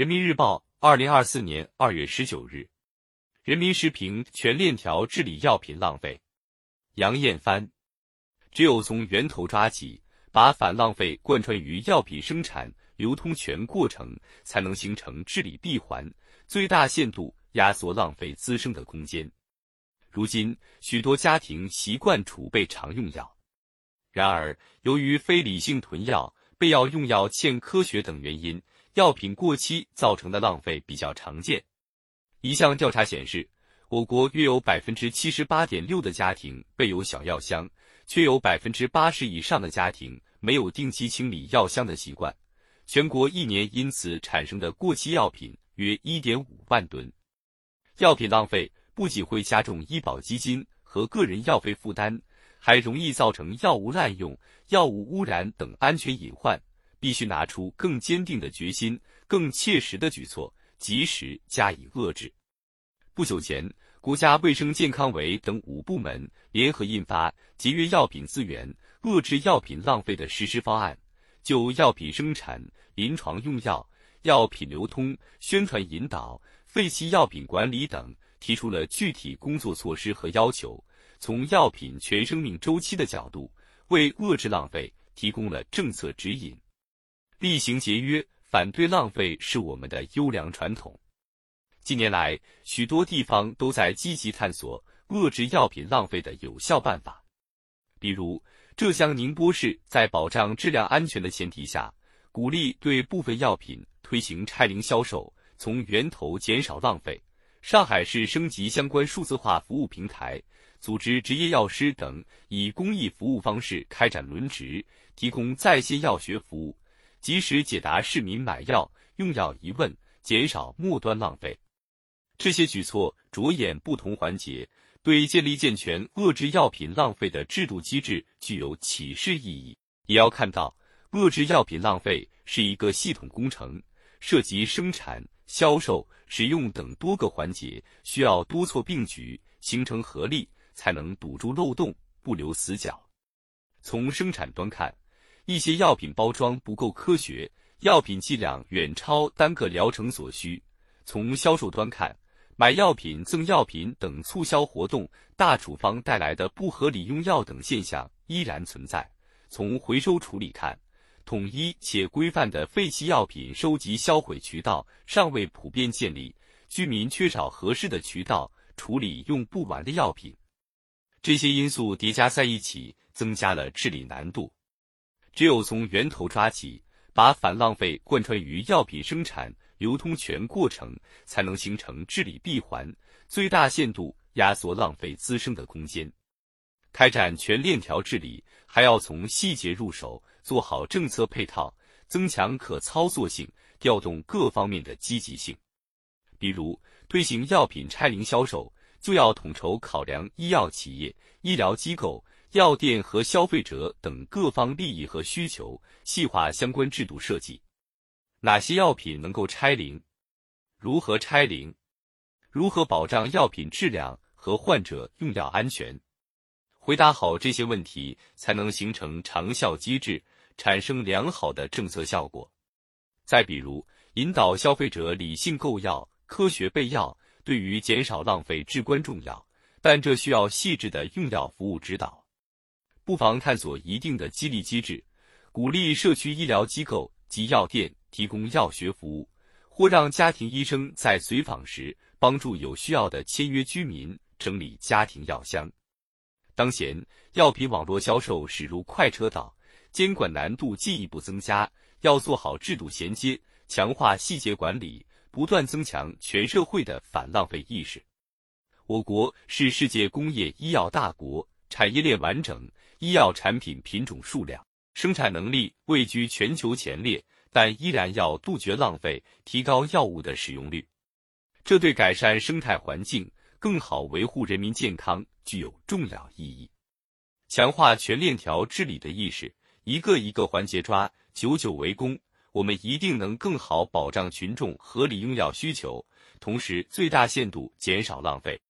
人民日报，二零二四年二月十九日。人民时评：全链条治理药品浪费。杨艳帆，只有从源头抓起，把反浪费贯穿于药品生产、流通全过程，才能形成治理闭环，最大限度压缩浪费滋生的空间。如今，许多家庭习惯储备常用药，然而由于非理性囤药、备药用药欠科学等原因，药品过期造成的浪费比较常见。一项调查显示，我国约有百分之七十八点六的家庭备有小药箱，却有百分之八十以上的家庭没有定期清理药箱的习惯。全国一年因此产生的过期药品约一点五万吨。药品浪费不仅会加重医保基金和个人药费负担，还容易造成药物滥用、药物污染等安全隐患。必须拿出更坚定的决心、更切实的举措。及时加以遏制。不久前，国家卫生健康委等五部门联合印发《节约药品资源、遏制药品浪费的实施方案》，就药品生产、临床用药、药品流通、宣传引导、废弃药品管理等提出了具体工作措施和要求，从药品全生命周期的角度，为遏制浪费提供了政策指引，厉行节约。反对浪费是我们的优良传统。近年来，许多地方都在积极探索遏制药品浪费的有效办法。比如，浙江宁波市在保障质量安全的前提下，鼓励对部分药品推行拆零销售，从源头减少浪费。上海市升级相关数字化服务平台，组织执业药师等以公益服务方式开展轮值，提供在线药学服务。及时解答市民买药用药疑问，减少末端浪费。这些举措着眼不同环节，对建立健全遏制药品浪费的制度机制具有启示意义。也要看到，遏制药品浪费是一个系统工程，涉及生产、销售、使用等多个环节，需要多措并举，形成合力，才能堵住漏洞，不留死角。从生产端看，一些药品包装不够科学，药品剂量远超单个疗程所需。从销售端看，买药品赠药品等促销活动、大处方带来的不合理用药等现象依然存在。从回收处理看，统一且规范的废弃药品收集销毁渠道尚未普遍建立，居民缺少合适的渠道处理用不完的药品。这些因素叠加在一起，增加了治理难度。只有从源头抓起，把反浪费贯穿于药品生产、流通全过程，才能形成治理闭环，最大限度压缩浪费滋生的空间。开展全链条治理，还要从细节入手，做好政策配套，增强可操作性，调动各方面的积极性。比如，推行药品拆零销售，就要统筹考量医药企业、医疗机构。药店和消费者等各方利益和需求，细化相关制度设计。哪些药品能够拆零？如何拆零？如何保障药品质量和患者用药安全？回答好这些问题，才能形成长效机制，产生良好的政策效果。再比如，引导消费者理性购药、科学备药，对于减少浪费至关重要，但这需要细致的用药服务指导。不妨探索一定的激励机制，鼓励社区医疗机构及药店提供药学服务，或让家庭医生在随访时帮助有需要的签约居民整理家庭药箱。当前药品网络销售驶入快车道，监管难度进一步增加，要做好制度衔接，强化细节管理，不断增强全社会的反浪费意识。我国是世界工业医药大国，产业链完整。医药产品品种数量、生产能力位居全球前列，但依然要杜绝浪费，提高药物的使用率。这对改善生态环境、更好维护人民健康具有重要意义。强化全链条治理的意识，一个一个环节抓，久久为功，我们一定能更好保障群众合理用药需求，同时最大限度减少浪费。